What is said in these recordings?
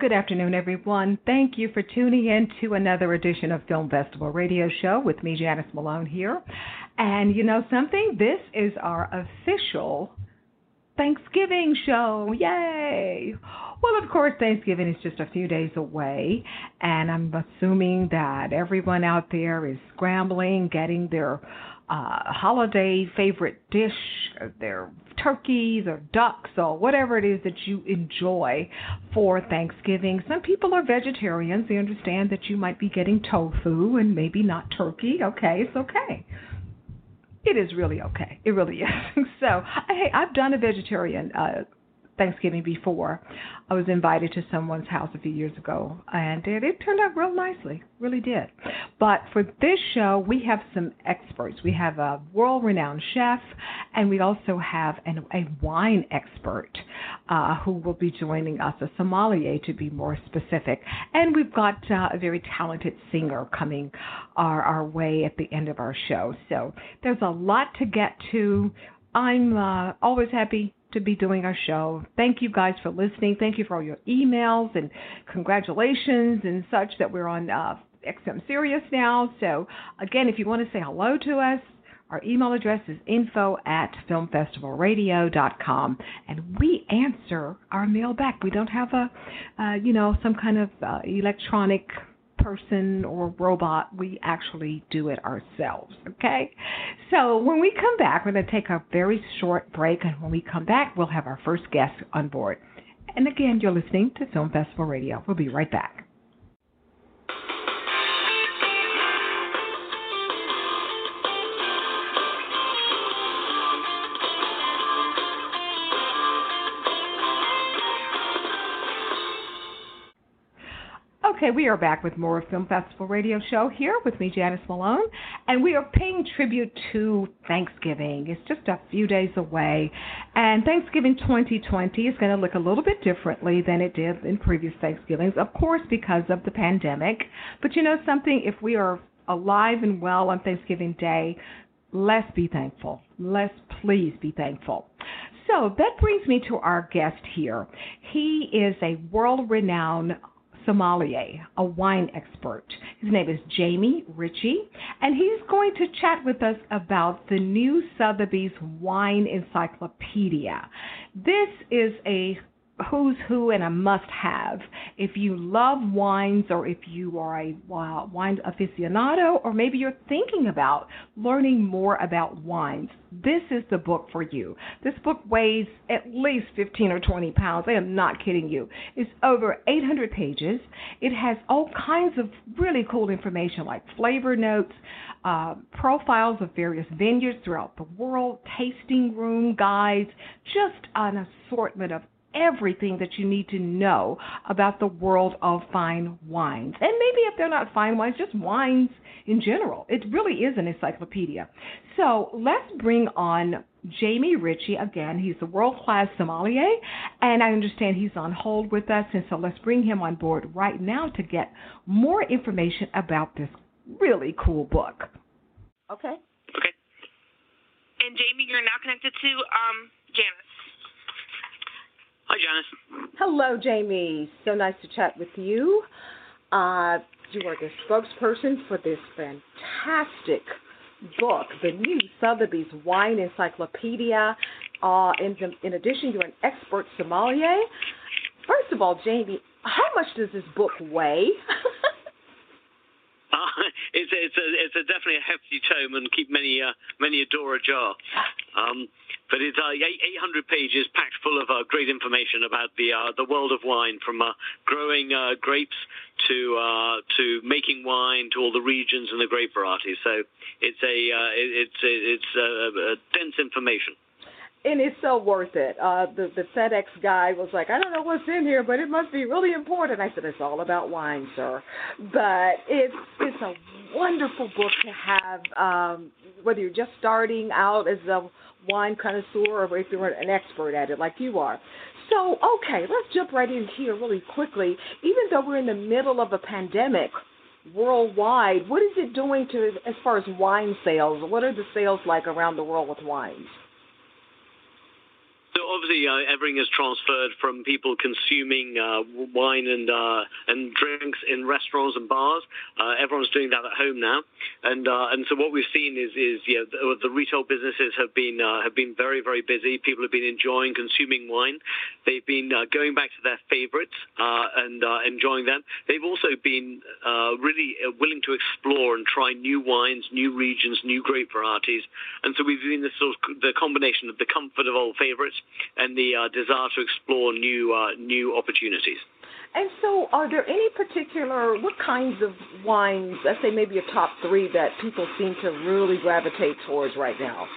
Good afternoon, everyone. Thank you for tuning in to another edition of Film Festival Radio Show with me, Janice Malone, here. And you know something? This is our official Thanksgiving show. Yay! Well, of course, Thanksgiving is just a few days away, and I'm assuming that everyone out there is scrambling, getting their uh, holiday favorite dish, their turkeys or ducks or whatever it is that you enjoy for Thanksgiving. Some people are vegetarians. They understand that you might be getting tofu and maybe not turkey. Okay, it's okay. It is really okay. It really is. so, hey, I've done a vegetarian uh, Thanksgiving before. I was invited to someone's house a few years ago, and it, it turned out real nicely, really did. But for this show, we have some experts. We have a world renowned chef, and we also have an, a wine expert uh, who will be joining us, a sommelier to be more specific. And we've got uh, a very talented singer coming our, our way at the end of our show. So there's a lot to get to. I'm uh, always happy to be doing our show. Thank you guys for listening. Thank you for all your emails and congratulations and such that we're on uh, XM Sirius now. So, again, if you want to say hello to us, our email address is info at filmfestivalradio.com, and we answer our mail back. We don't have a, uh, you know, some kind of uh, electronic person or robot. We actually do it ourselves. Okay? So when we come back, we're going to take a very short break. And when we come back, we'll have our first guest on board. And again, you're listening to Film Festival Radio. We'll be right back. Okay, we are back with more of Film Festival Radio Show here with me, Janice Malone, and we are paying tribute to Thanksgiving. It's just a few days away, and Thanksgiving 2020 is going to look a little bit differently than it did in previous Thanksgivings, of course, because of the pandemic. But you know something? If we are alive and well on Thanksgiving Day, let's be thankful. Let's please be thankful. So that brings me to our guest here. He is a world renowned sommelier, a wine expert. His name is Jamie Ritchie, and he's going to chat with us about the new Sotheby's Wine Encyclopedia. This is a who's who and a must have. If you love wines or if you are a wine aficionado or maybe you're thinking about learning more about wines, this is the book for you. This book weighs at least 15 or 20 pounds. I am not kidding you. It's over 800 pages. It has all kinds of really cool information like flavor notes, uh, profiles of various vineyards throughout the world, tasting room guides, just an assortment of everything that you need to know about the world of fine wines. And maybe if they're not fine wines, just wines in general. It really is an encyclopedia. So let's bring on Jamie Ritchie again. He's a world class sommelier, and I understand he's on hold with us. And so let's bring him on board right now to get more information about this really cool book. Okay. Okay. And Jamie, you're now connected to um, Janice. Hi, Janice. Hello, Jamie. So nice to chat with you. Uh, you are the spokesperson for this fantastic book, the new Sotheby's Wine Encyclopedia. Uh, in, the, in addition, you're an expert sommelier. First of all, Jamie, how much does this book weigh? uh, it's, it's, a, it's a definitely a hefty tome and keep many uh, many a door ajar. Um, but it's uh, 800 pages packed full of uh, great information about the uh, the world of wine, from uh, growing uh, grapes to uh, to making wine to all the regions and the grape varieties. So it's a it's it's dense information and it's so worth it. The the FedEx guy was like, I don't know what's in here, but it must be really important. I said, it's all about wine, sir. But it's it's a wonderful book to have, um, whether you're just starting out as a wine connoisseur or if you're an expert at it like you are. So, okay, let's jump right in here really quickly. Even though we're in the middle of a pandemic worldwide, what is it doing to as far as wine sales? What are the sales like around the world with wines? So obviously, uh, everything has transferred from people consuming uh, wine and uh, and drinks in restaurants and bars. Uh, everyone's doing that at home now, and uh, and so what we've seen is is yeah, the, the retail businesses have been uh, have been very very busy. People have been enjoying consuming wine. They've been going back to their favorites and enjoying them. They've also been really willing to explore and try new wines, new regions, new grape varieties, and so we've seen this sort of the combination of the comfort of old favorites and the uh, desire to explore new uh, new opportunities. And so, are there any particular what kinds of wines? Let's say maybe a top three that people seem to really gravitate towards right now.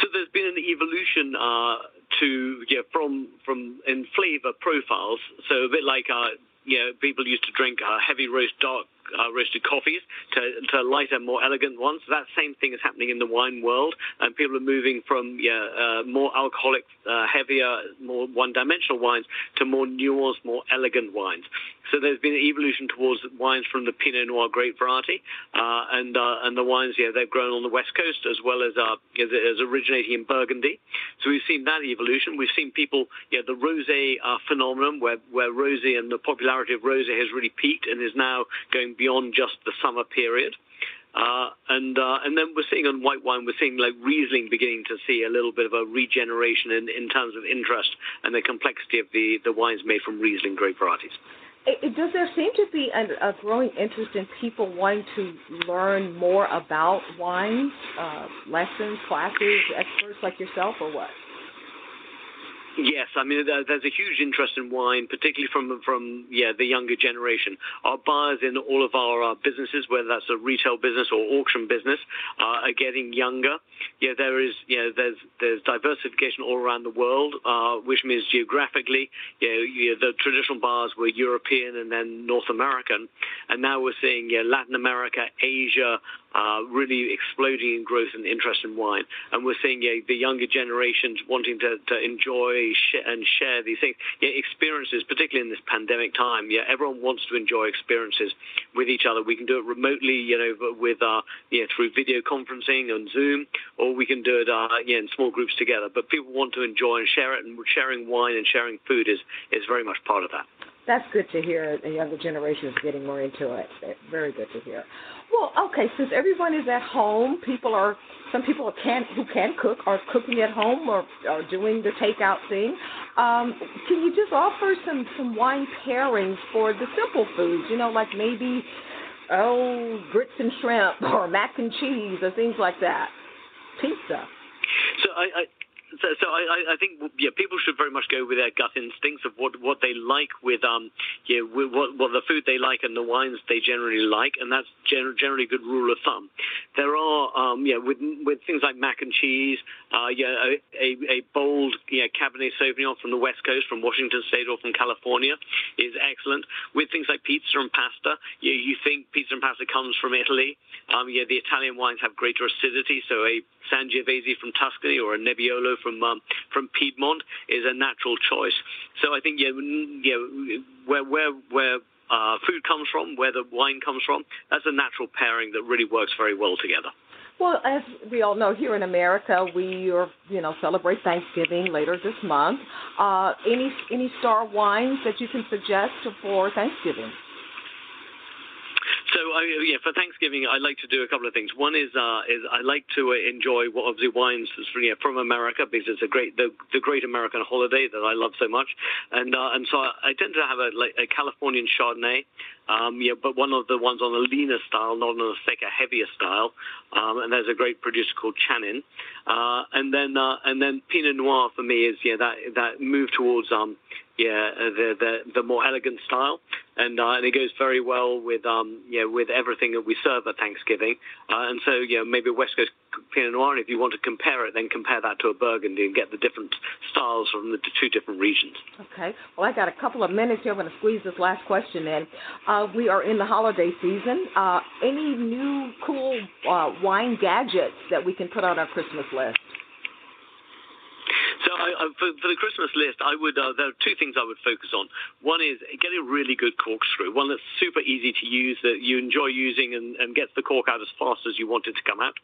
So there's been an evolution uh, to yeah from from in flavor profiles. So a bit like uh, you know people used to drink uh, heavy roast dark uh, roasted coffees to, to lighter, more elegant ones. That same thing is happening in the wine world, and people are moving from yeah, uh, more alcoholic, uh, heavier, more one-dimensional wines to more nuanced, more elegant wines. So there's been an evolution towards wines from the Pinot Noir grape variety, uh, and uh, and the wines yeah they've grown on the west coast as well as uh, as, as originating in Burgundy. So we've seen that evolution. We've seen people yeah the rosé uh, phenomenon where where rosé and the popularity of rosé has really peaked and is now going beyond just the summer period. Uh, and uh, and then we're seeing on white wine, we're seeing like Riesling beginning to see a little bit of a regeneration in, in terms of interest and the complexity of the, the wines made from Riesling grape varieties. It, does there seem to be a, a, growing interest in people wanting to learn more about wines, uh, lessons, classes, experts like yourself, or what? Yes, I mean there's a huge interest in wine, particularly from from yeah the younger generation. Our buyers in all of our uh, businesses, whether that's a retail business or auction business, uh, are getting younger. Yeah, there is yeah there's there's diversification all around the world, uh, which means geographically, yeah, yeah, the traditional buyers were European and then North American, and now we're seeing yeah Latin America, Asia, really exploding in growth and interest in wine. And we're seeing yeah, the younger generations wanting to, to enjoy sh- and share these things, yeah, experiences, particularly in this pandemic time. Yeah, everyone wants to enjoy experiences with each other. We can do it remotely, you know, with uh, yeah, through video conferencing on Zoom, or we can do it uh, yeah, in small groups together. But people want to enjoy and share it, and sharing wine and sharing food is, is very much part of that. That's good to hear. The younger generation is getting more into it. Very good to hear. Well, okay, since everyone is at home, people are some people can who can cook are cooking at home or are doing the takeout thing. Um, can you just offer some some wine pairings for the simple foods? You know, like maybe oh grits and shrimp or mac and cheese or things like that. Pizza. So I, I so, so I, I think yeah, people should very much go with their gut instincts of what, what they like with um yeah with what what the food they like and the wines they generally like, and that's gen- generally a good rule of thumb. There are um yeah with with things like mac and cheese, uh yeah a, a, bold yeah Cabernet Sauvignon from the West Coast, from Washington State or from California is excellent. With things like pizza and pasta, yeah you think pizza and pasta comes from Italy. Um yeah the Italian wines have greater acidity, so a Sangiovese from Tuscany or a Nebbiolo from um, from Piedmont is a natural choice. So I think yeah, where where where uh, food comes from, where the wine comes from, that's a natural pairing that really works very well together. Well, as we all know, here in America, we are you know celebrate Thanksgiving later this month. Uh, any any star wines that you can suggest for Thanksgiving? So I, yeah, for Thanksgiving, I like to do a couple of things. One is uh, is I like to uh, enjoy obviously wines from, yeah, from America because it's a great the, the great American holiday that I love so much, and uh, and so I, I tend to have a like a Californian Chardonnay, um, yeah, but one of the ones on a leaner style, not on a thicker, heavier style. Um, and there's a great producer called Chanin. Uh, and then uh, and then Pinot Noir for me is yeah that that move towards um yeah the the the more elegant style and uh, and it goes very well with um yeah with everything that we serve at Thanksgiving. Uh, and so yeah maybe West Coast Pinot Noir. And if you want to compare it, then compare that to a Burgundy and get the different styles from the two different regions. Okay. Well, I got a couple of minutes here. I'm going to squeeze this last question in. Uh, we are in the holiday season. Uh, any new cool uh, wine gadgets that we can put on our Christmas list? So I, I, for, for, the Christmas list, I would uh, there are two things I would focus on. One is getting a really good corkscrew, one that's super easy to use that you enjoy using and, and gets the cork out as fast as you want it to come out.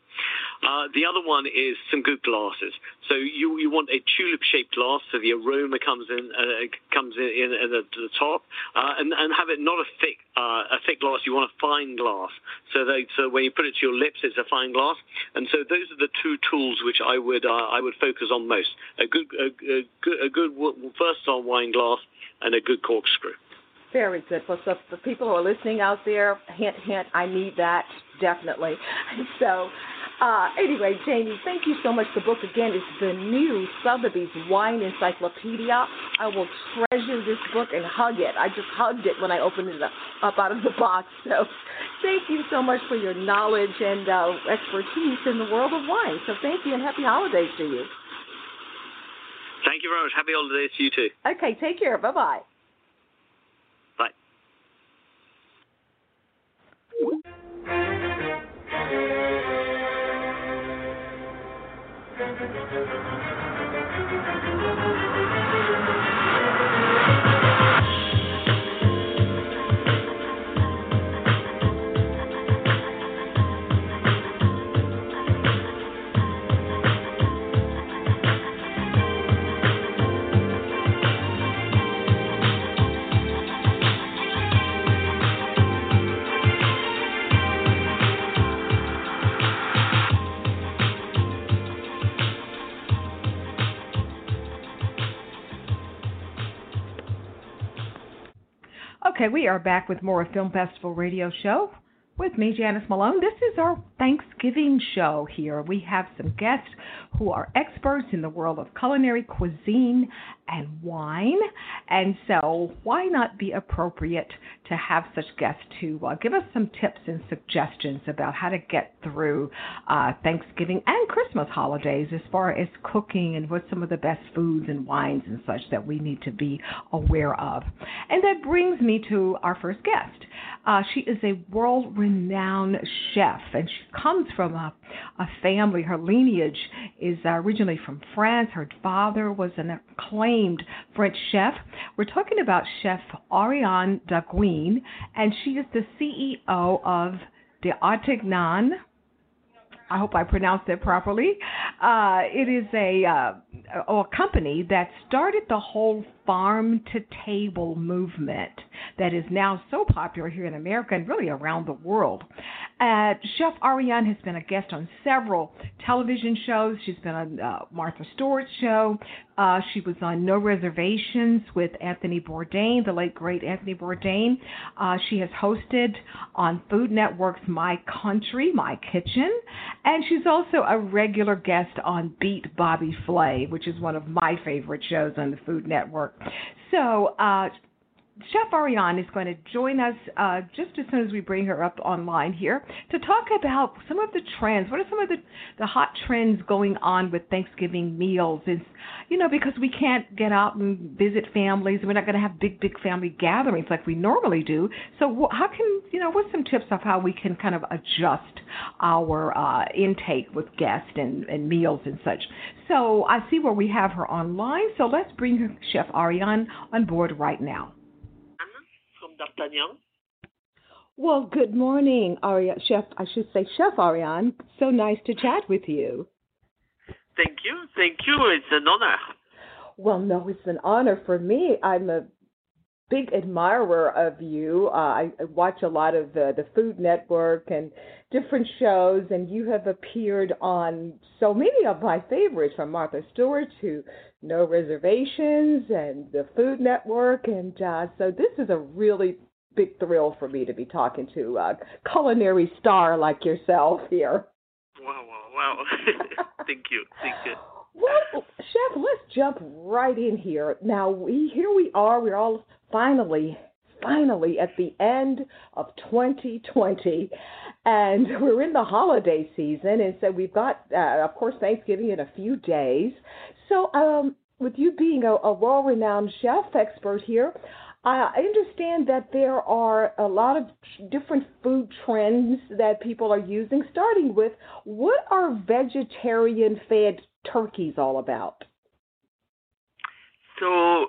Uh, the other one is some good glasses. So you you want a tulip-shaped glass, so the aroma comes in uh, comes in, in the, the, top, uh, and and have it not a thick uh, a thick glass. You want a fine glass, so that so when you put it to your lips, it's a fine glass. And so those are the two tools which I would uh, I would focus on most. A good a, a good a good first on wine glass and a good corkscrew. Very good. Well, so for people who are listening out there, hint, hint, I need that definitely. So, uh, anyway, Jamie, thank you so much. The book again is the new Sotheby's Wine Encyclopedia. I will treasure this book and hug it. I just hugged it when I opened it up out of the box. So, thank you so much for your knowledge and uh, expertise in the world of wine. So, thank you and happy holidays to you. Thank you very much. Happy holidays to you too. Okay, take care. Bye bye. Okay, we are back with more of Film Festival Radio Show with me, Janice Malone. This is our Thanksgiving show here. We have some guests who are experts in the world of culinary cuisine and wine. And so, why not be appropriate to have such guests to uh, give us some tips and suggestions about how to get through uh, Thanksgiving and Christmas holidays as far as cooking and what some of the best foods and wines and such that we need to be aware of. And that brings me to our first guest. Uh, she is a world renowned chef, and she comes from a, a family. Her lineage is uh, originally from France. Her father was an acclaimed French chef. We're talking about Chef Ariane Daguin, and she is the CEO of De Artignan. I hope I pronounced it properly. Uh, it is a, uh, a company that started the whole farm to table movement that is now so popular here in America and really around the world. Uh, Chef Ariane has been a guest on several television shows. She's been on uh, Martha Stewart's show. Uh, she was on No Reservations with Anthony Bourdain, the late great Anthony Bourdain. Uh, she has hosted on Food Network's My Country, My Kitchen, and she's also a regular guest on Beat Bobby Flay, which is one of my favorite shows on the Food Network. So, uh, Chef Ariane is going to join us uh, just as soon as we bring her up online here to talk about some of the trends. What are some of the, the hot trends going on with Thanksgiving meals? Is you know because we can't get out and visit families, we're not going to have big big family gatherings like we normally do. So how can you know what's some tips of how we can kind of adjust our uh, intake with guests and, and meals and such? So I see where we have her online. So let's bring Chef Ariane on board right now. D'Artagnan. Well, good morning, Ariane. Chef. I should say Chef Ariane. So nice to chat with you. Thank you. Thank you. It's an honor. Well, no, it's an honor for me. I'm a big admirer of you. Uh, I, I watch a lot of the, the Food Network and different shows, and you have appeared on so many of my favorites, from Martha Stewart to No Reservations and the Food Network. And uh, so this is a really big thrill for me to be talking to a culinary star like yourself here. Wow, wow, wow. Thank you. Thank you. Well, Chef, let's jump right in here. Now, we here we are. We're all finally, finally at the end of 2020, and we're in the holiday season, and so we've got, uh, of course, Thanksgiving in a few days. So, um, with you being a, a world-renowned chef expert here, I understand that there are a lot of different food trends that people are using, starting with what are vegetarian fed turkeys all about? So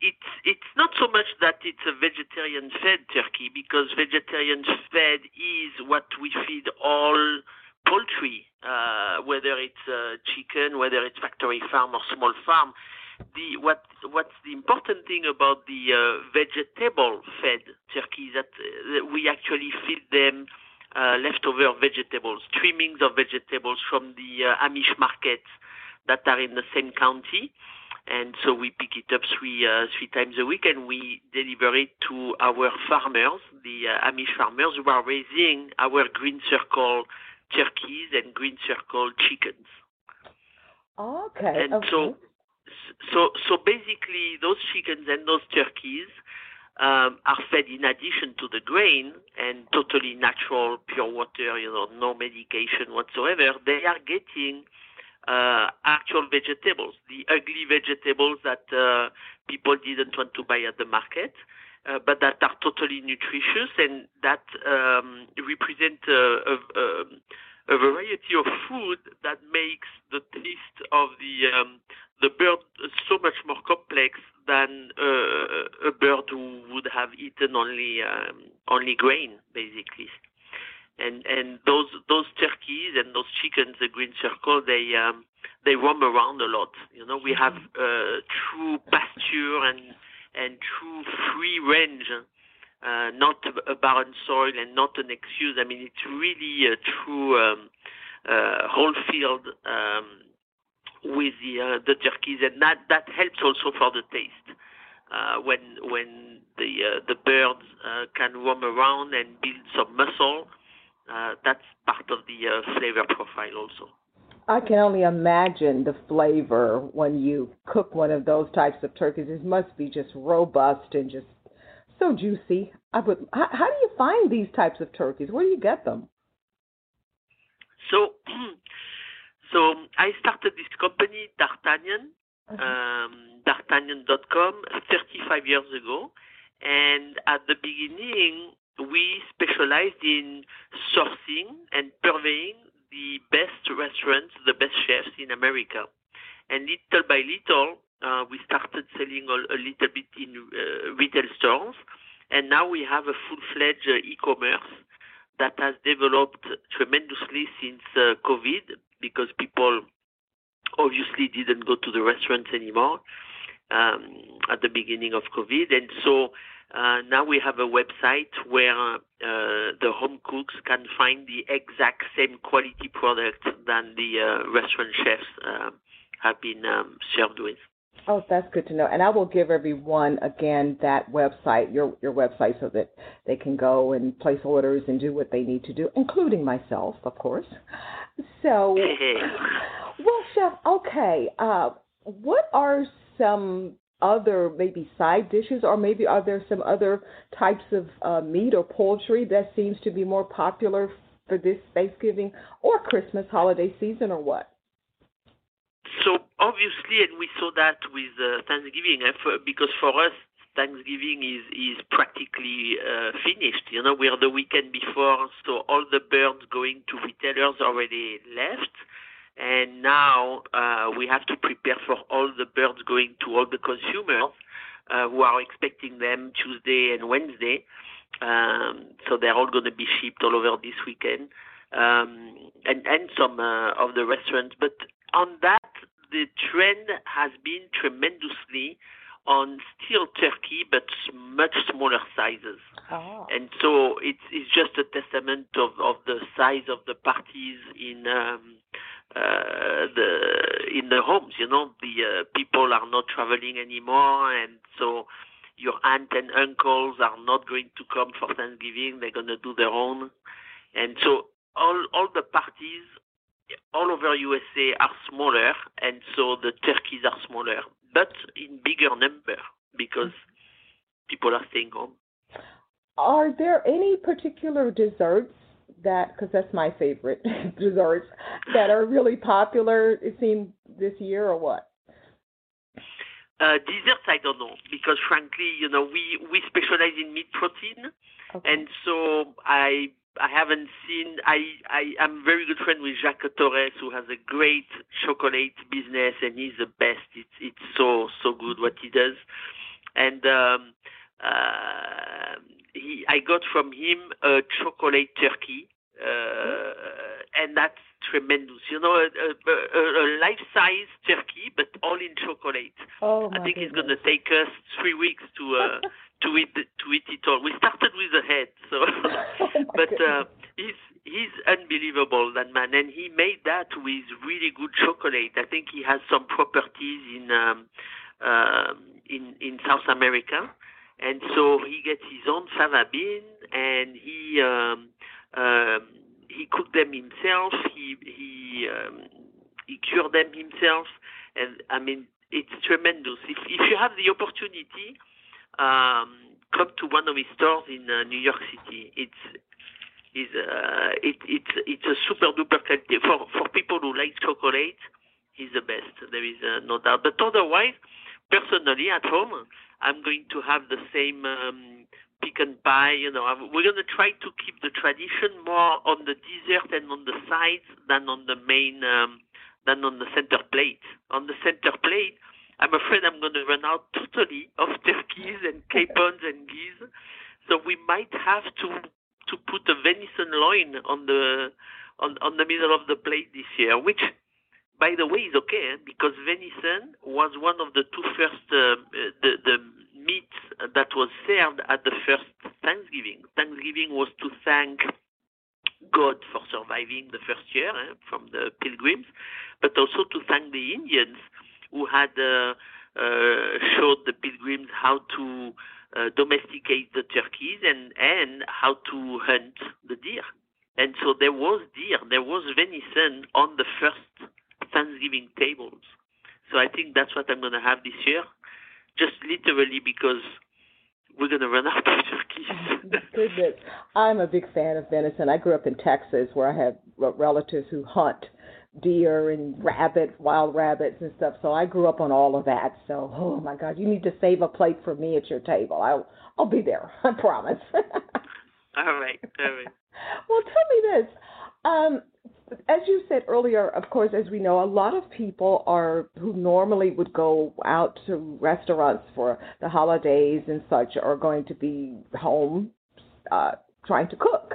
it's it's not so much that it's a vegetarian fed turkey because vegetarian fed is what we feed all poultry, uh, whether it's uh, chicken, whether it's factory farm or small farm. The what what's the important thing about the uh, vegetable fed turkey is that uh, we actually feed them uh, leftover vegetables, trimmings of vegetables from the uh, Amish markets that are in the same county. And so we pick it up three uh, three times a week, and we deliver it to our farmers, the uh, Amish farmers who are raising our green circle turkeys and green circle chickens. Okay. And okay. so, so so basically, those chickens and those turkeys um, are fed in addition to the grain and totally natural, pure water. You know, no medication whatsoever. They are getting uh, actual vegetables, the ugly vegetables that uh, people didn't want to buy at the market, uh, but that are totally nutritious and that um, represent a, a, a, variety of food that makes the taste of the um, the bird so much more complex than uh, a bird who would have eaten only um, only grain, basically and and those those turkeys and those chickens, the green circle, they um, they roam around a lot. You know, we have mm-hmm. uh, true pasture and and true free range, uh, not a barren soil and not an excuse. I mean, it's really a true um, uh, whole field um, with the uh, the turkeys, and that that helps also for the taste. Uh, when when the uh, the birds uh, can roam around and build some muscle, uh, that's part of the uh, flavor profile also. I can only imagine the flavor when you cook one of those types of turkeys. It must be just robust and just so juicy. I would. How, how do you find these types of turkeys? Where do you get them? So, so I started this company, D'Artagnan, uh-huh. um, D'Artagnan.com, 35 years ago, and at the beginning we specialized in sourcing and purveying the best restaurants, the best chefs in America. And little by little, uh, we started selling a, a little bit in uh, retail stores, and now we have a full-fledged uh, e-commerce that has developed tremendously since uh, COVID because people obviously didn't go to the restaurants anymore um, at the beginning of COVID, and so uh, now we have a website where uh, the home cooks can find the exact same quality product than the uh, restaurant chefs uh, have been um, served with. Oh, that's good to know. And I will give everyone again that website, your your website, so that they can go and place orders and do what they need to do, including myself, of course. So, well, chef, okay. Uh, what are some other maybe side dishes, or maybe are there some other types of uh, meat or poultry that seems to be more popular for this Thanksgiving or Christmas holiday season, or what? So obviously, and we saw that with uh, Thanksgiving, uh, because for us Thanksgiving is is practically uh, finished. You know, we're the weekend before, so all the birds going to retailers already left and now uh, we have to prepare for all the birds going to all the consumers uh, who are expecting them Tuesday and Wednesday. Um, so they're all going to be shipped all over this weekend, um, and and some uh, of the restaurants. But on that, the trend has been tremendously on still turkey, but much smaller sizes. Oh. And so it's it's just a testament of, of the size of the parties in um, uh, the in the homes. You know, the uh, people are not traveling anymore, and so your aunt and uncles are not going to come for Thanksgiving. They're going to do their own, and so all all the parties all over USA are smaller, and so the turkeys are smaller, but in bigger number because people are staying home. Are there any particular desserts that, because that's my favorite desserts, that are really popular? It seems this year, or what? Uh, desserts, I don't know, because frankly, you know, we we specialize in meat protein, Okay. and so I I haven't seen. I I am very good friend with Jacques Torres, who has a great chocolate business, and he's the best. It's it's so so good what he does, and um, uh, he I got from him a chocolate turkey, uh, and that's tremendous. You know, a, a, a, a life size turkey, but all in chocolate. oh, I think it's going to take us three weeks to uh, to eat to eat it all. We started with the head, so Oh, but uh, he's he's unbelievable that man, and he made that with really good chocolate. I think he has some properties in um, um, in in South America, and so he gets his own fava bean, and he um, um, he cooked them himself. He he um, he cured them himself, and I mean it's tremendous. If if you have the opportunity, um, come to one of his stores in uh, New York City. It's is uh, it it's it's a super duper quality for for people who like chocolate. He's the best. There is uh, no doubt. But otherwise, personally at home, I'm going to have the same um, pecan pie. You know, we're going to try to keep the tradition more on the dessert and on the sides than on the main um, than on the center plate. On the center plate, I'm afraid I'm going to run out totally of turkeys and capons and geese. So we might have to to put a venison loin on the on on the middle of the plate this year, which by the way is okay eh, because venison was one of the two first uh, uh, the the meats that was served at the first Thanksgiving. Thanksgiving was to thank God for surviving the first year eh, from the pilgrims, but also to thank the Indians who had uh, uh, showed the pilgrims how to uh, domesticate the turkeys and, and how to hunt the deer. And so there was deer, there was venison on the first Thanksgiving tables. So I think that's what I'm going to have this year, just literally because we're going to run out of turkeys. Goodness, I'm a big fan of venison. I grew up in Texas, where I have relatives who hunt deer and rabbits, wild rabbits and stuff. So I grew up on all of that. So, oh my God, you need to save a plate for me at your table. I'll I'll be there. I promise. all right, all right. well, tell me this. Um, as you said earlier, of course, as we know, a lot of people are who normally would go out to restaurants for the holidays and such are going to be home uh, trying to cook.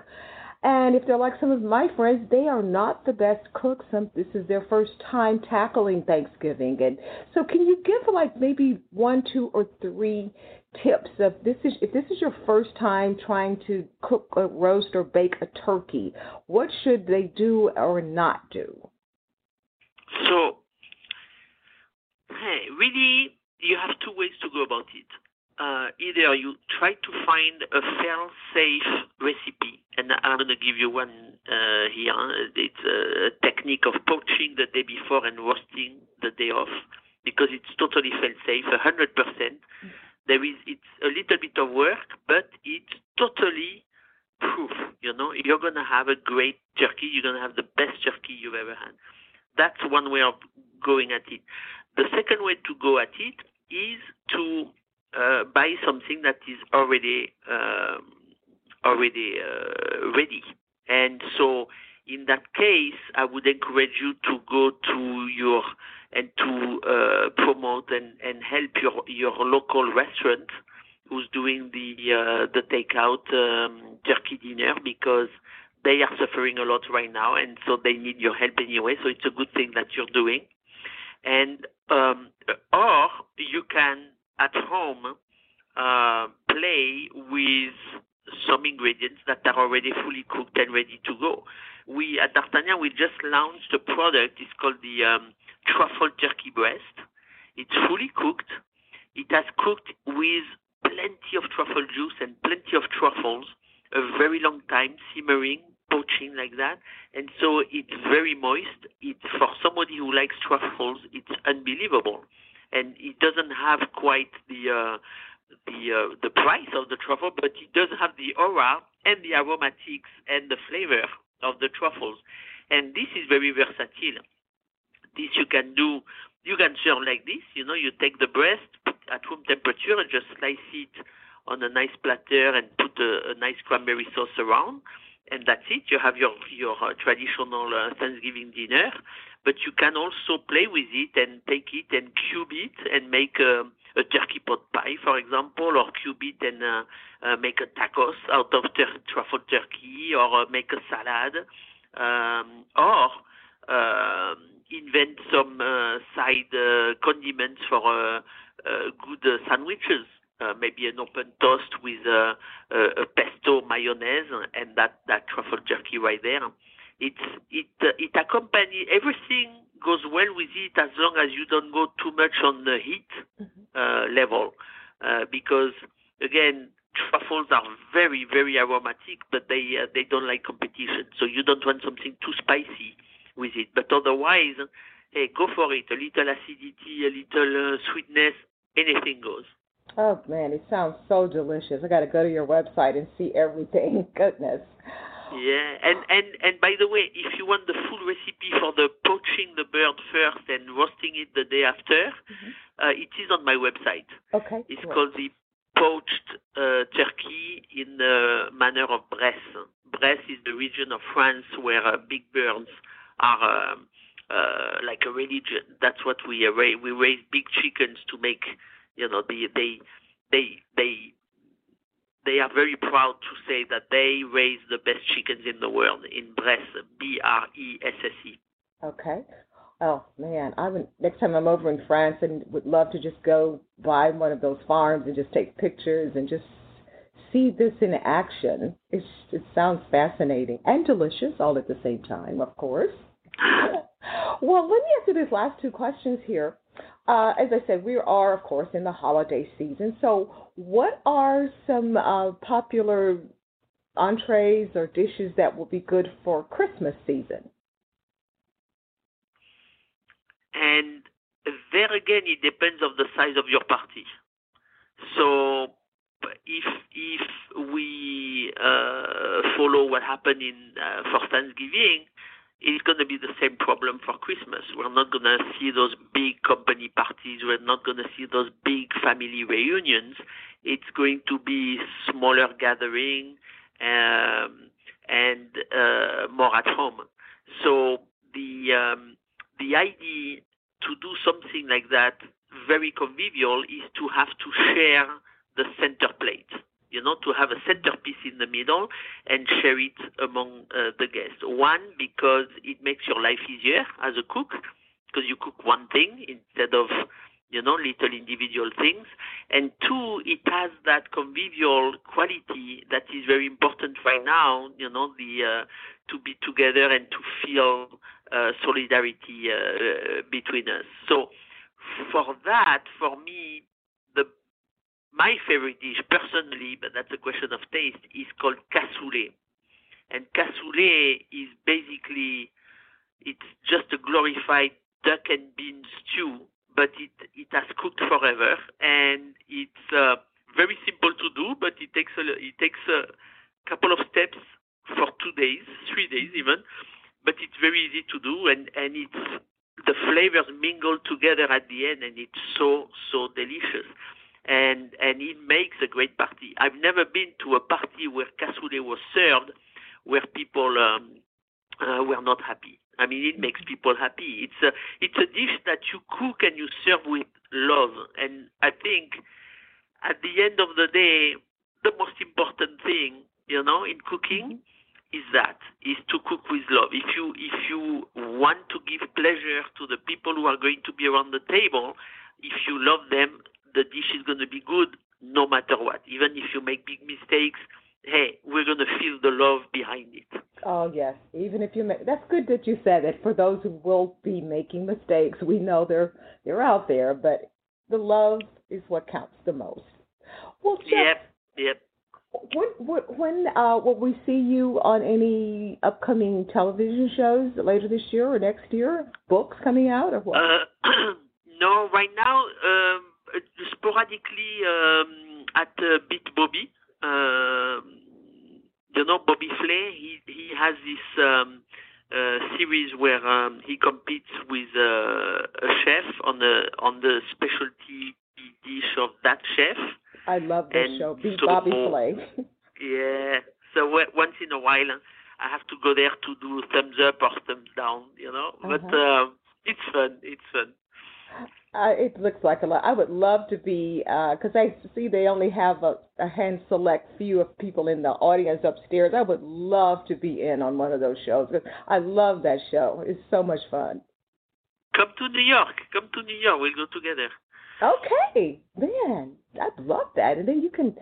And if they're like some of my friends, they are not the best cooks. Some this is their first time tackling Thanksgiving, and so can you give like maybe one, two, or three tips of this is if this is your first time trying to cook a roast or bake a turkey, what should they do or not do? So, hey, really, you have two ways to go about it. Uh, either you try to find a fail-safe recipe, and I'm going to give you one uh, here. It's a technique of poaching the day before and roasting the day off, because it's totally fail-safe, 100%. There is, it's a little bit of work, but it's totally proof. You know, you're to have a great turkey. You're to have the best turkey you've ever had. That's one way of going at it. The second way to go at it is to uh, buy something that is already um, already uh, ready. And so, in that case, I would encourage you to go to your and to uh, promote and, and help your your local restaurant who's doing the uh, the takeout um, turkey dinner because they are suffering a lot right now, and so they need your help anyway. So it's a good thing that you're doing. And um, or you can at home uh, play with some ingredients that are already fully cooked and ready to go. We at D'Artagnan we just launched a product. It's called the um, truffle turkey breast. It's fully cooked. It has cooked with plenty of truffle juice and plenty of truffles, a very long time simmering, poaching like that, and so it's very moist. It's for somebody who likes truffles, it's unbelievable, and it doesn't have quite the uh, the uh, the price of the truffle, but it does have the aura and the aromatics and the flavor of the truffles, and this is very versatile. This you can do. You can serve like this. You know, you take the breast at room temperature and just slice it on a nice platter and put a, a nice cranberry sauce around and that's it. You have your your uh, traditional uh, Thanksgiving dinner, but you can also play with it and take it and cube it and make a, a turkey pot pie, for example, or cube it and uh, uh, make a tacos out of ter- truffle turkey, or uh, make a salad, um, or uh, invent some uh, side uh, condiments for uh, uh, good uh, sandwiches uh, maybe an open toast with a, a, a pesto mayonnaise and that, that truffle turkey right there. It's, it, uh, it accompanies, everything goes well with it as long as you don't go too much on the heat mm-hmm. uh, level. Uh, because, again, truffles are very, very aromatic, but they, uh, they don't like competition. So you don't want something too spicy with it. But otherwise, hey, go for it. A little acidity, a little uh, sweetness, anything goes. Oh man, it sounds so delicious. I got to go to your website and see everything. Goodness. Yeah, and and and by the way, if you want the full recipe for the poaching the bird first and roasting it the day after, mm-hmm. uh, it is on my website. Okay. It's called the poached uh, turkey in the manner of Bresse. Bresse is the region of France where uh, big birds are um, uh, like a religion. That's what we raise. We raise big chickens to make you know, they they they they they are very proud to say that they raise the best chickens in the world in Bresse, B R E S S E. Okay. Oh man, I would next time I'm over in France and would love to just go by one of those farms and just take pictures and just see this in action. It's, it sounds fascinating and delicious all at the same time, of course. Well, let me you these last two questions here. Uh, as I said, we are, of course, in the holiday season. So, what are some uh, popular entrees or dishes that will be good for Christmas season? And there again, it depends of the size of your party. So, if if we uh, follow what happened in uh, for Thanksgiving, it's going to be the same problem for Christmas. We're not going to see those big company parties. We're not going to see those big family reunions. It's going to be smaller gathering um, and uh, more at home. So the um, the idea to do something like that very convivial is to have to share the center plate you know, to have a centerpiece in the middle and share it among uh, the guests. One, because it makes your life easier as a cook, because you cook one thing instead of, you know, little individual things. And two, it has that convivial quality that is very important right now, you know, the uh, to be together and to feel uh, solidarity uh, between us. So for that, for me, my favorite dish, personally, but that's a question of taste, is called cassoulet. And cassoulet is basically, it's just a glorified duck and bean stew, but it, it has cooked forever, and it's uh, very simple to do, but it takes a, it takes a couple of steps for two days, three days even, but it's very easy to do, and, and it's, the flavors mingle together at the end, and it's so, so delicious and and it makes a great party. I've never been to a party where cassoulet was served where people um, uh, were not happy. I mean, it makes people happy. It's a it's a dish that you cook and you serve with love, and I think at the end of the day, the most important thing, you know, in cooking is that is to cook with love. If you if you want to give pleasure to the people who are going to be around the table, if you love them, the dish is going to be good no matter what. Even if you make big mistakes, hey, we're going to feel the love behind it. Oh yes, even if you make that's good that you said it. For those who will be making mistakes, we know they're they're out there, but the love is what counts the most. Well, Chef, yep, yep. When when uh, will we see you on any upcoming television shows later this year or next year? Books coming out or what? Uh, no, right now, um, sporadically um, at uh, Beat Bobby. Um, you know Bobby Flay. He he has this um, uh, series where um, he competes with uh, a chef on the on the specialty dish of that chef. I love this and show. Beat so, Bobby Flay. yeah. So once in a while, I have to go there to do thumbs up or thumbs down. You know, uh-huh. but um, it's fun. It's fun. Uh, it looks like a lot. I would love to be because uh, I see they only have a, a hand select few of people in the audience upstairs. I would love to be in on one of those shows because I love that show. It's so much fun. Come to New York. Come to New York. We'll go together. Okay, man, I'd love that. And then you can.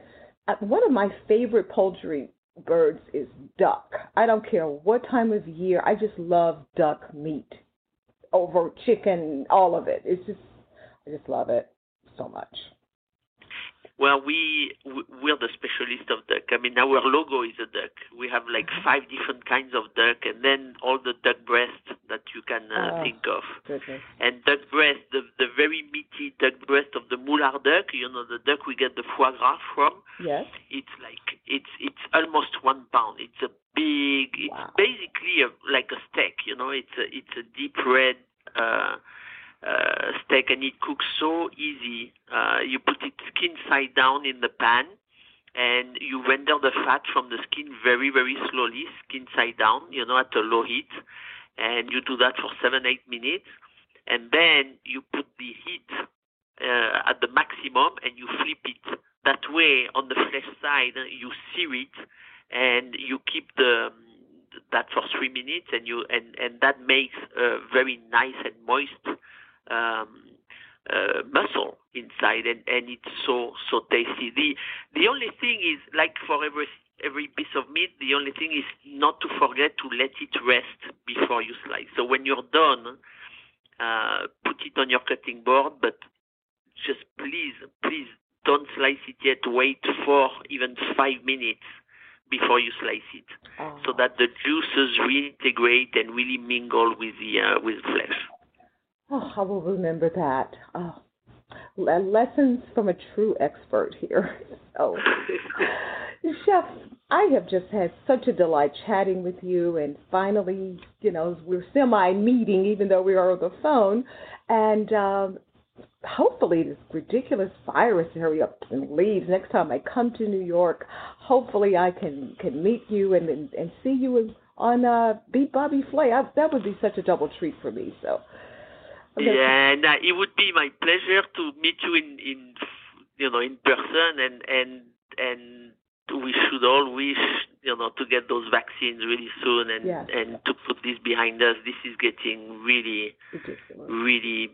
Uh, one of my favorite poultry birds is duck. I don't care what time of year. I just love duck meat over chicken, all of it. It's just I just love it so much. Well, we we're the specialist of duck. I mean, our logo is a duck. We have like mm-hmm. five different kinds of duck, and then all the duck breast that you can uh, oh, think of. Goodness. And duck breast, the the very meaty duck breast of the moulard duck. You know, the duck we get the foie gras from. Yes. It's like it's it's almost one pound. It's a big. It's wow. basically a, like a steak. You know, it's a it's a deep red. Uh, uh, steak and it cooks so easy. Uh, you put it skin side down in the pan and you render the fat from the skin very, very slowly, skin side down, you know, at a low heat. And you do that for seven, eight minutes. And then you put the heat uh, at the maximum and you flip it. That way, on the flesh side, you sear it and you keep the that for three minutes, and you and and that makes a very nice and moist um, uh, muscle inside, and, and it's so so tasty. The the only thing is, like for every every piece of meat, the only thing is not to forget to let it rest before you slice. So when you're done, uh, put it on your cutting board, but just please, please don't slice it yet. Wait for even five minutes before you slice it, oh. so that the juices reintegrate and really mingle with the uh, with the flesh. Oh, I will remember that. Oh, lessons from a true expert here. Oh, Chef, I have just had such a delight chatting with you, and finally, you know, we're semi-meeting, even though we are on the phone, and um, hopefully this ridiculous virus hurry up and leaves. Next time I come to New York, hopefully I can can meet you and and, and see you on uh, Beat Bobby Flay. I, that would be such a double treat for me. So yeah, and uh, it would be my pleasure to meet you in, in you know in person, and and and we should all wish you know to get those vaccines really soon, and yes. and to put this behind us. This is getting really, Ridiculous. really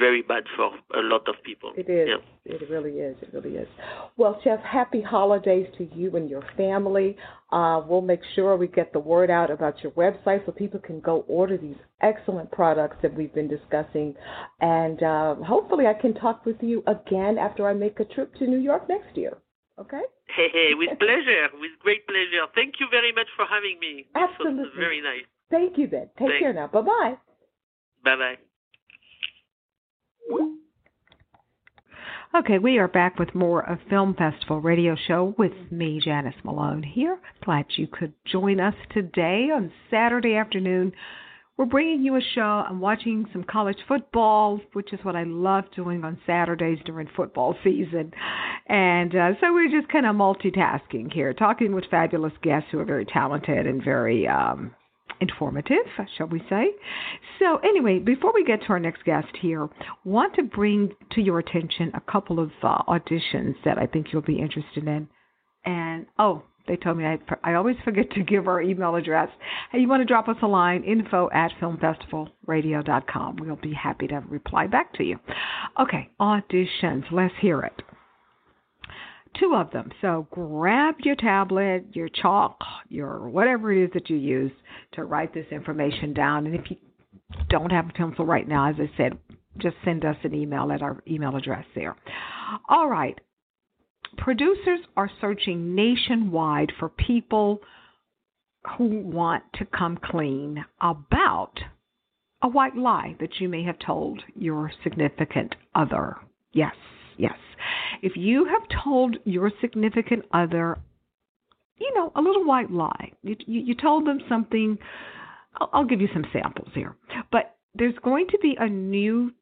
very bad for a lot of people. It is. Yeah. It really is. It really is. Well, Chef, happy holidays to you and your family. Uh, we'll make sure we get the word out about your website so people can go order these excellent products that we've been discussing. And uh, hopefully, I can talk with you again after I make a trip to New York next year. Okay? Hey, hey, with pleasure. With great pleasure. Thank you very much for having me. Absolutely. very nice. Thank you, then. Take Thanks. care now. Bye bye. Bye bye. Okay, we are back with more of Film Festival Radio Show with me, Janice Malone here. Glad you could join us today on Saturday afternoon. We're bringing you a show. I'm watching some college football, which is what I love doing on Saturdays during football season. And uh, so we're just kind of multitasking here, talking with fabulous guests who are very talented and very um, informative, shall we say. So, anyway, before we get to our next guest here, want to bring to your attention a couple of uh, auditions that I think you'll be interested in. And oh, They told me I, I always forget to give our email address. Hey, you want to drop us a line, info at filmfestivalradio.com. We'll be happy to reply back to you. Okay, auditions. Let's hear it. Two of them. So grab your tablet, your chalk, your whatever it is that you use to write this information down. And if you don't have a pencil right now, as I said, just send us an email at our email address there. All right. Producers are searching nationwide for people who want to come clean about a white lie that you may have told your significant other. Yes, yes. If you have told your significant other, you know, a little white lie, you, you, you told them something, I'll, I'll give you some samples here, but there's going to be a new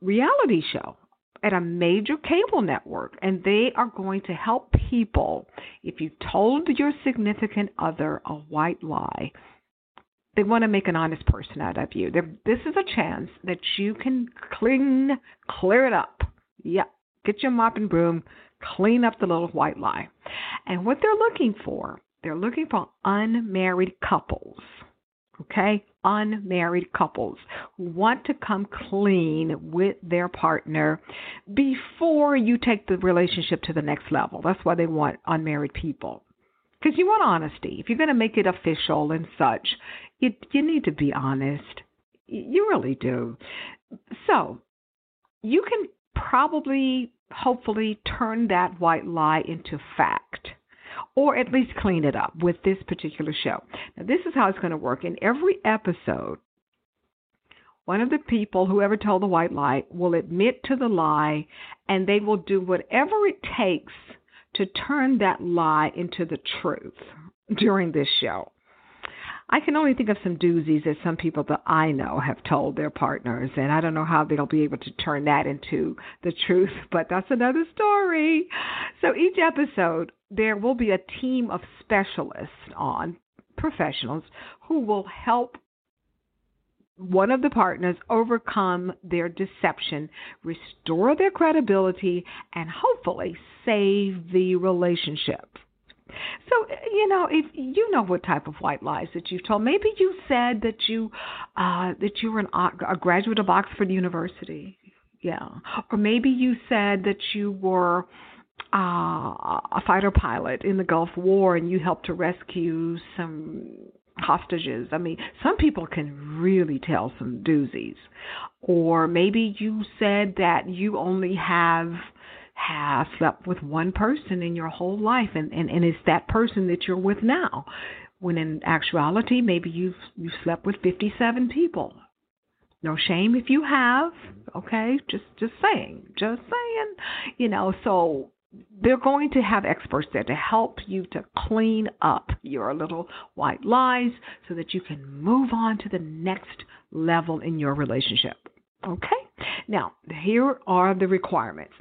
reality show at a major cable network, and they are going to help people. If you told your significant other a white lie, they want to make an honest person out of you. They're, this is a chance that you can clean, clear it up. Yeah, get your mop and broom, clean up the little white lie. And what they're looking for, they're looking for unmarried couples okay? Unmarried couples who want to come clean with their partner before you take the relationship to the next level. That's why they want unmarried people. Because you want honesty. If you're going to make it official and such, you, you need to be honest. You really do. So, you can probably, hopefully, turn that white lie into fact or at least clean it up with this particular show. Now, this is how it's going to work. In every episode, one of the people, whoever told the white lie, will admit to the lie and they will do whatever it takes to turn that lie into the truth during this show. I can only think of some doozies that some people that I know have told their partners, and I don't know how they'll be able to turn that into the truth, but that's another story. So each episode, there will be a team of specialists on, professionals, who will help one of the partners overcome their deception, restore their credibility, and hopefully save the relationship. So, you know, if you know what type of white lies that you've told, maybe you said that you uh, that you were an, a graduate of Oxford University, yeah, or maybe you said that you were uh, a fighter pilot in the Gulf War and you helped to rescue some hostages. I mean, some people can really tell some doozies. Or maybe you said that you only have have slept with one person in your whole life and, and, and it's that person that you're with now. When in actuality maybe you've you've slept with fifty seven people. No shame if you have, okay? Just just saying. Just saying. You know, so they're going to have experts there to help you to clean up your little white lies so that you can move on to the next level in your relationship. Okay? Now, here are the requirements.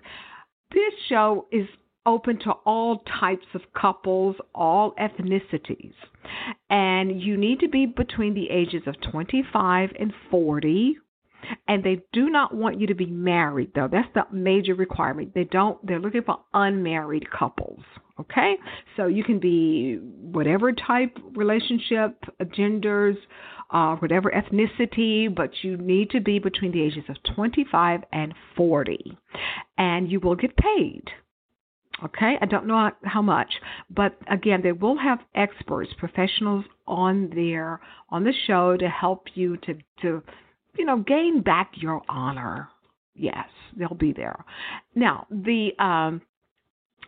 This show is open to all types of couples, all ethnicities. And you need to be between the ages of 25 and 40. And they do not want you to be married though. That's the major requirement. They don't they're looking for unmarried couples. Okay? So you can be whatever type relationship, genders, uh, whatever ethnicity, but you need to be between the ages of 25 and 40. And you will get paid. Okay, I don't know how much, but again, they will have experts, professionals on there on the show to help you to to you know gain back your honor. Yes, they'll be there. Now the um,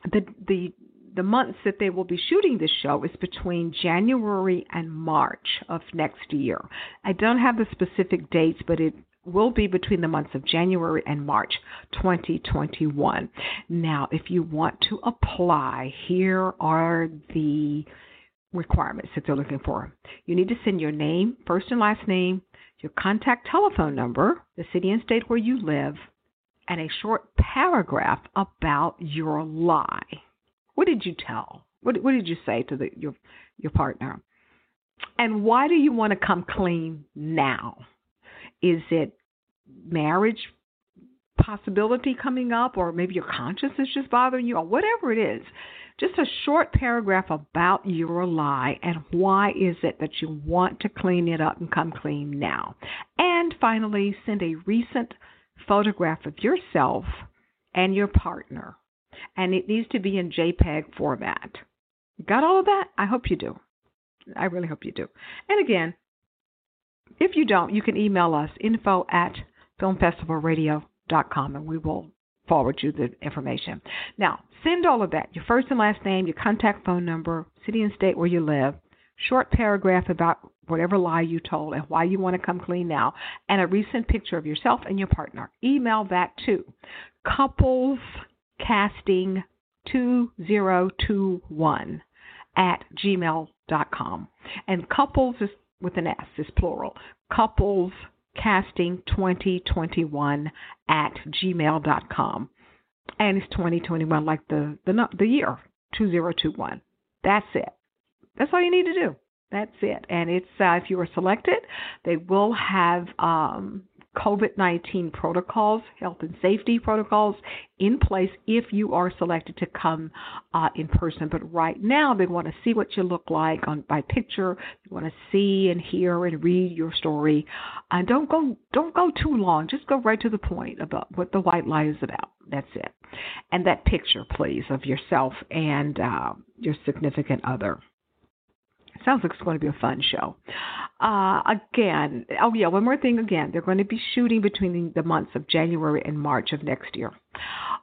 the the the months that they will be shooting this show is between January and March of next year. I don't have the specific dates, but it will be between the months of January and March 2021. Now, if you want to apply, here are the requirements that they're looking for. You need to send your name, first and last name, your contact telephone number, the city and state where you live, and a short paragraph about your lie. What did you tell? What, what did you say to the, your your partner? And why do you want to come clean now? Is it marriage possibility coming up, or maybe your conscience is just bothering you, or whatever it is? just a short paragraph about your lie and why is it that you want to clean it up and come clean now. And finally, send a recent photograph of yourself and your partner. And it needs to be in JPEG format. Got all of that? I hope you do. I really hope you do. And again, if you don't, you can email us info at filmfestivalradio.com and we will forward you the information. Now, send all of that your first and last name, your contact phone number, city and state where you live, short paragraph about whatever lie you told and why you want to come clean now, and a recent picture of yourself and your partner. Email that to couplescasting2021 at gmail.com. And couples is with an S, is plural. Couples casting 2021 at gmail.com. And it's 2021, like the, the, the year 2021. That's it. That's all you need to do. That's it. And it's uh, if you are selected, they will have um, COVID 19 protocols, health and safety protocols in place if you are selected to come uh, in person. But right now, they want to see what you look like on by picture. They want to see and hear and read your story. And don't go don't go too long. Just go right to the point about what the white lie is about. That's it. And that picture, please, of yourself and uh, your significant other. Sounds like it's going to be a fun show. Uh, again, oh yeah, one more thing. Again, they're going to be shooting between the months of January and March of next year.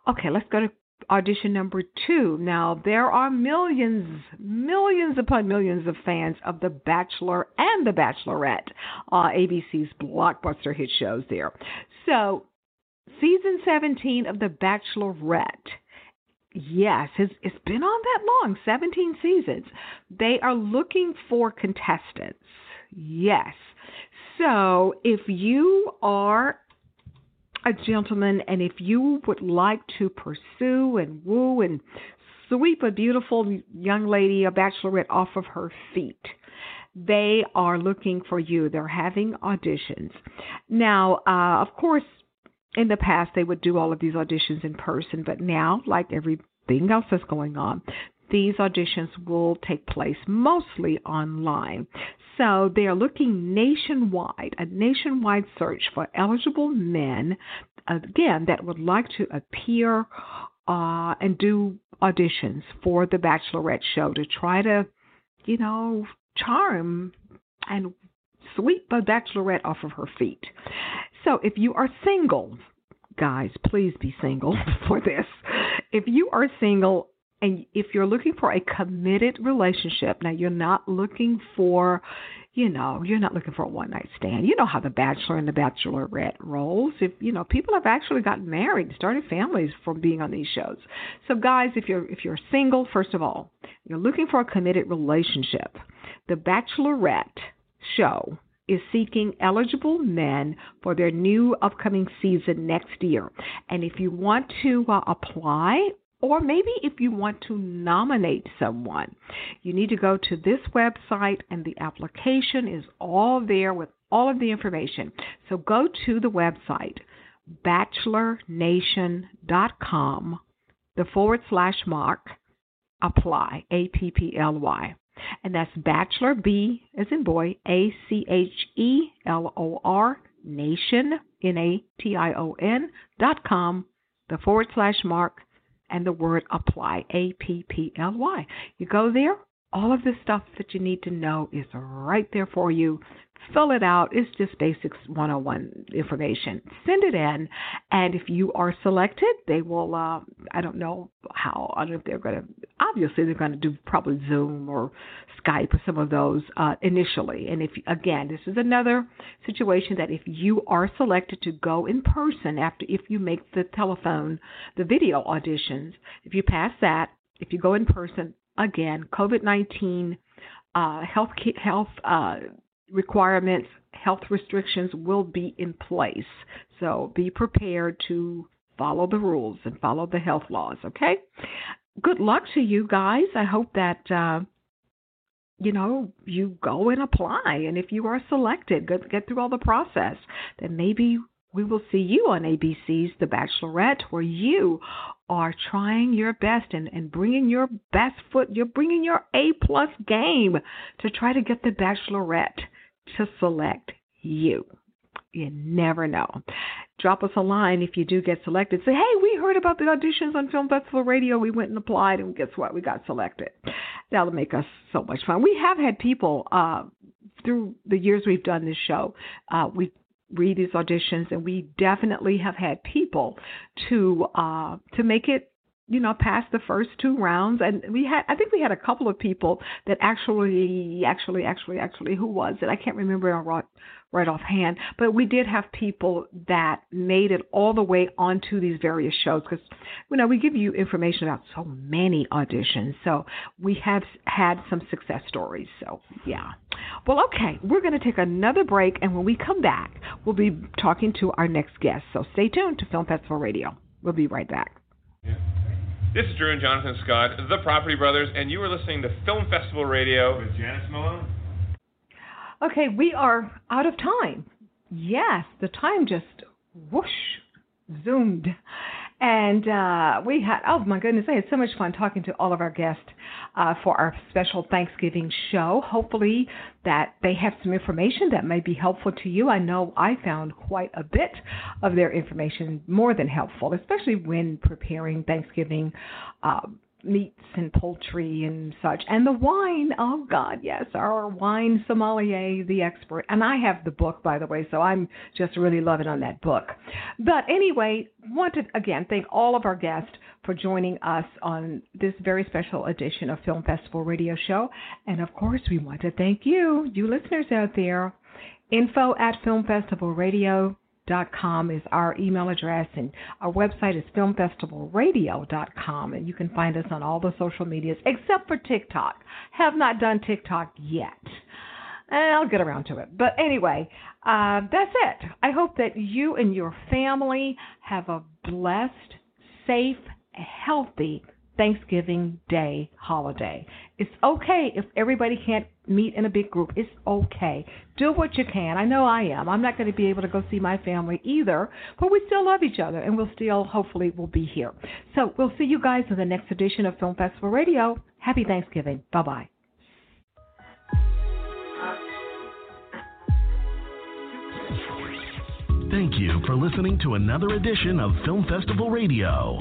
Okay, let's go to audition number two. Now, there are millions, millions upon millions of fans of The Bachelor and The Bachelorette, uh, ABC's blockbuster hit shows there. So, season 17 of The Bachelorette Yes, it's, it's been on that long 17 seasons. They are looking for contestants. Yes. So if you are a gentleman and if you would like to pursue and woo and sweep a beautiful young lady, a bachelorette, off of her feet, they are looking for you. They're having auditions. Now, uh, of course, in the past they would do all of these auditions in person, but now, like everything else that's going on, these auditions will take place mostly online. So they are looking nationwide, a nationwide search for eligible men, again, that would like to appear uh, and do auditions for the Bachelorette show to try to, you know, charm and sweep a bachelorette off of her feet. So if you are single, guys, please be single for this. If you are single and if you're looking for a committed relationship, now you're not looking for, you know, you're not looking for a one night stand. You know how the bachelor and the bachelorette rolls. If you know, people have actually gotten married, started families from being on these shows. So guys, if you're if you're single, first of all, you're looking for a committed relationship. The Bachelorette show is seeking eligible men for their new upcoming season next year. And if you want to uh, apply, or maybe if you want to nominate someone, you need to go to this website, and the application is all there with all of the information. So go to the website, bachelornation.com, the forward slash mark, apply, A P P L Y and that's Bachelor B as in boy A C H E L O R Nation N A T I O N dot com the forward slash mark and the word apply A P P L Y. You go there, all of the stuff that you need to know is right there for you fill it out. It's just basics 101 information. Send it in, and if you are selected, they will. Uh, I don't know how. I don't know if they're going to. Obviously, they're going to do probably Zoom or Skype or some of those uh, initially. And if again, this is another situation that if you are selected to go in person after, if you make the telephone, the video auditions, if you pass that, if you go in person, again, COVID 19 uh, health health uh, requirements, health restrictions will be in place. So be prepared to follow the rules and follow the health laws, okay? Good luck to you guys. I hope that uh, you know you go and apply and if you are selected, get get through all the process, then maybe we will see you on ABC's The Bachelorette, where you are trying your best and, and bringing your best foot, you're bringing your A plus game to try to get The Bachelorette to select you. You never know. Drop us a line if you do get selected. Say, hey, we heard about the auditions on Film Festival Radio. We went and applied, and guess what? We got selected. That'll make us so much fun. We have had people uh, through the years we've done this show. Uh, we read these auditions, and we definitely have had people to uh, to make it you know, past the first two rounds. And we had, I think we had a couple of people that actually, actually, actually, actually, who was it? I can't remember right offhand, but we did have people that made it all the way onto these various shows because, you know, we give you information about so many auditions. So we have had some success stories. So, yeah. Well, okay, we're going to take another break. And when we come back, we'll be talking to our next guest. So stay tuned to Film Festival Radio. We'll be right back. Yeah. This is Drew and Jonathan Scott, the Property Brothers, and you are listening to Film Festival Radio with Janice Malone. Okay, we are out of time. Yes, the time just whoosh zoomed. And uh, we had, oh my goodness, I had so much fun talking to all of our guests uh, for our special Thanksgiving show. Hopefully, that they have some information that may be helpful to you. I know I found quite a bit of their information more than helpful, especially when preparing Thanksgiving. Uh, meats and poultry and such. And the wine, oh God, yes, our wine sommelier, the expert. And I have the book, by the way, so I'm just really loving on that book. But anyway, want to again thank all of our guests for joining us on this very special edition of Film Festival Radio Show. And of course, we want to thank you, you listeners out there. Info at Film Festival Radio com is our email address, and our website is filmfestivalradio.com, and you can find us on all the social medias except for TikTok. Have not done TikTok yet. And I'll get around to it. But anyway, uh, that's it. I hope that you and your family have a blessed, safe, healthy Thanksgiving Day holiday. It's okay if everybody can't meet in a big group. It's okay. Do what you can. I know I am. I'm not going to be able to go see my family either, but we still love each other and we'll still hopefully we'll be here. So we'll see you guys in the next edition of Film Festival Radio. Happy Thanksgiving. Bye bye. Thank you for listening to another edition of Film Festival Radio